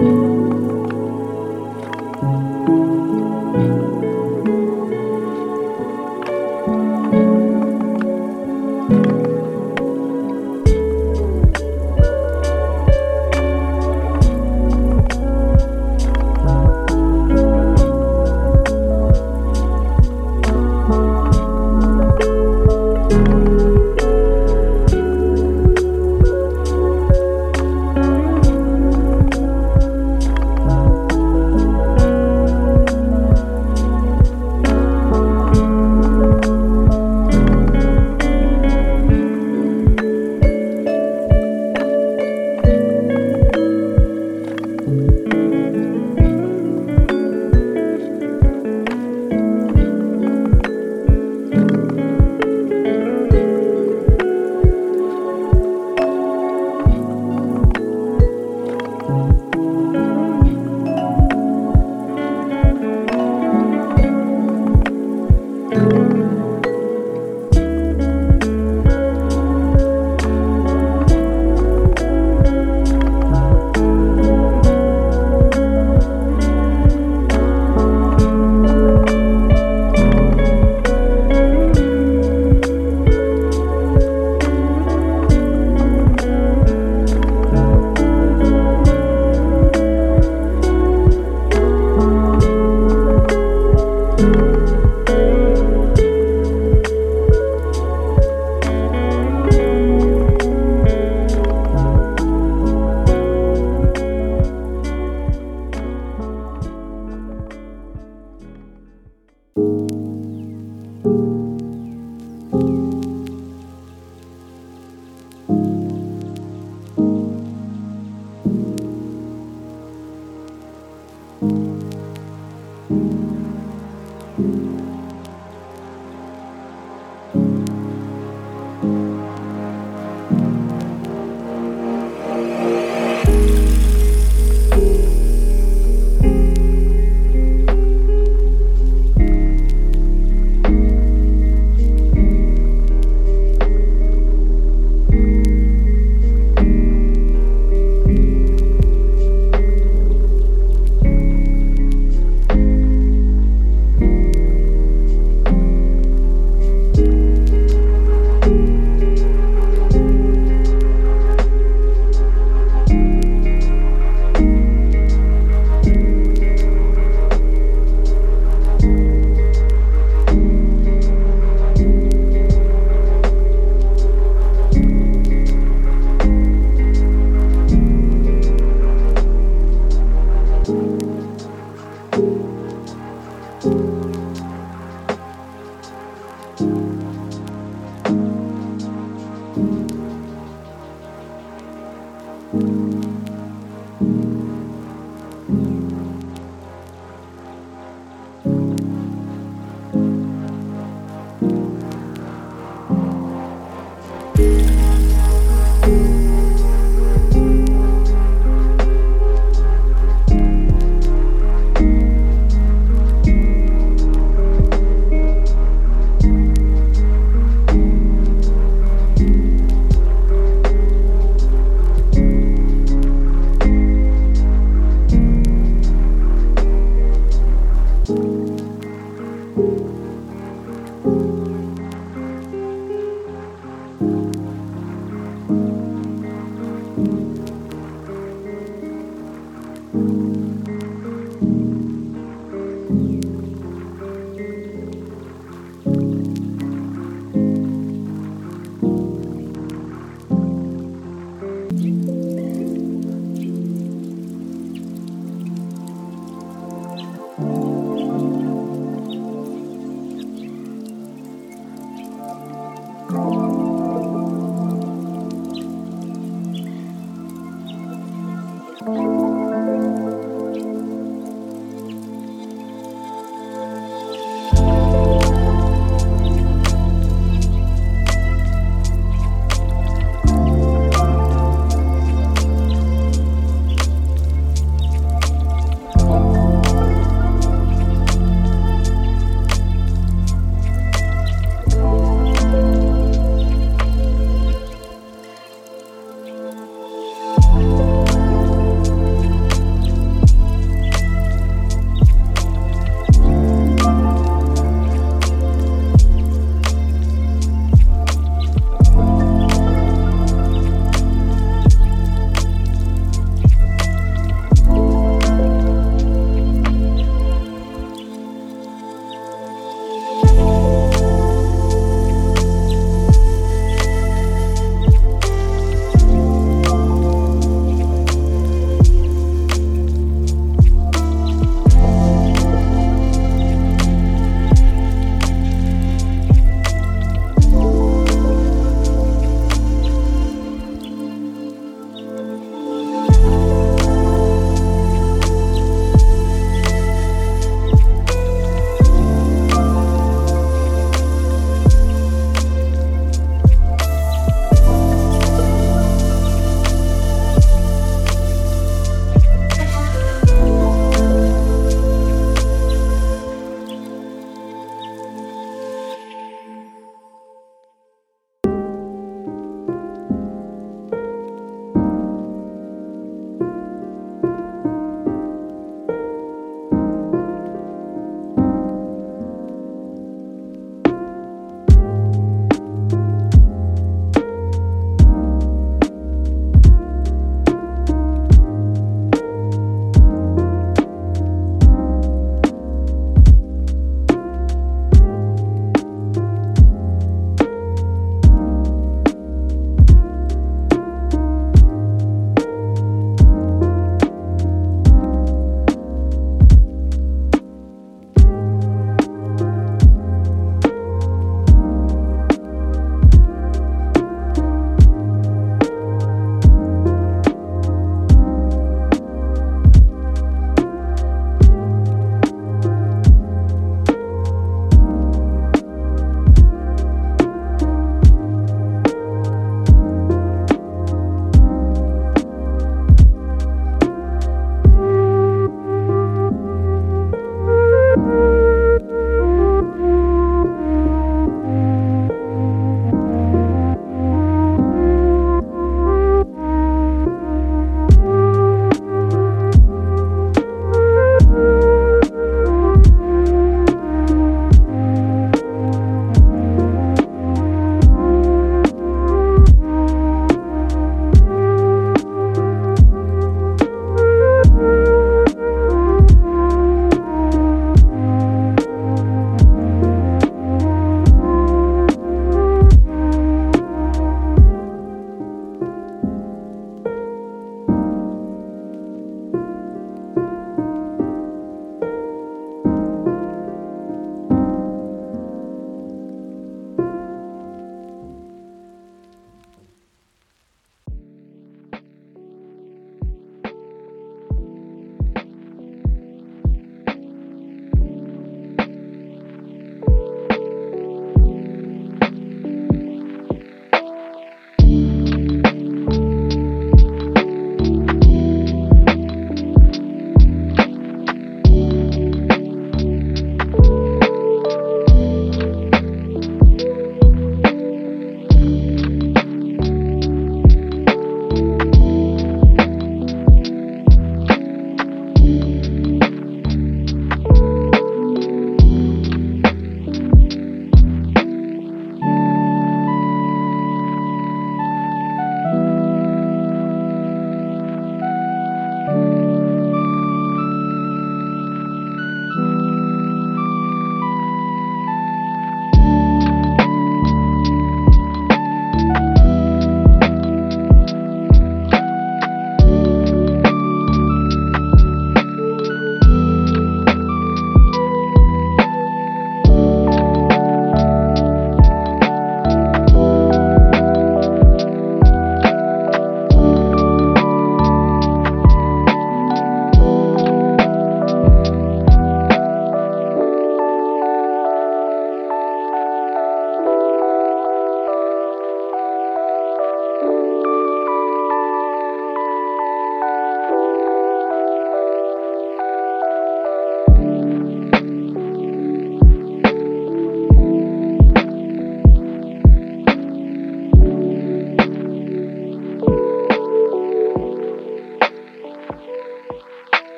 Bye.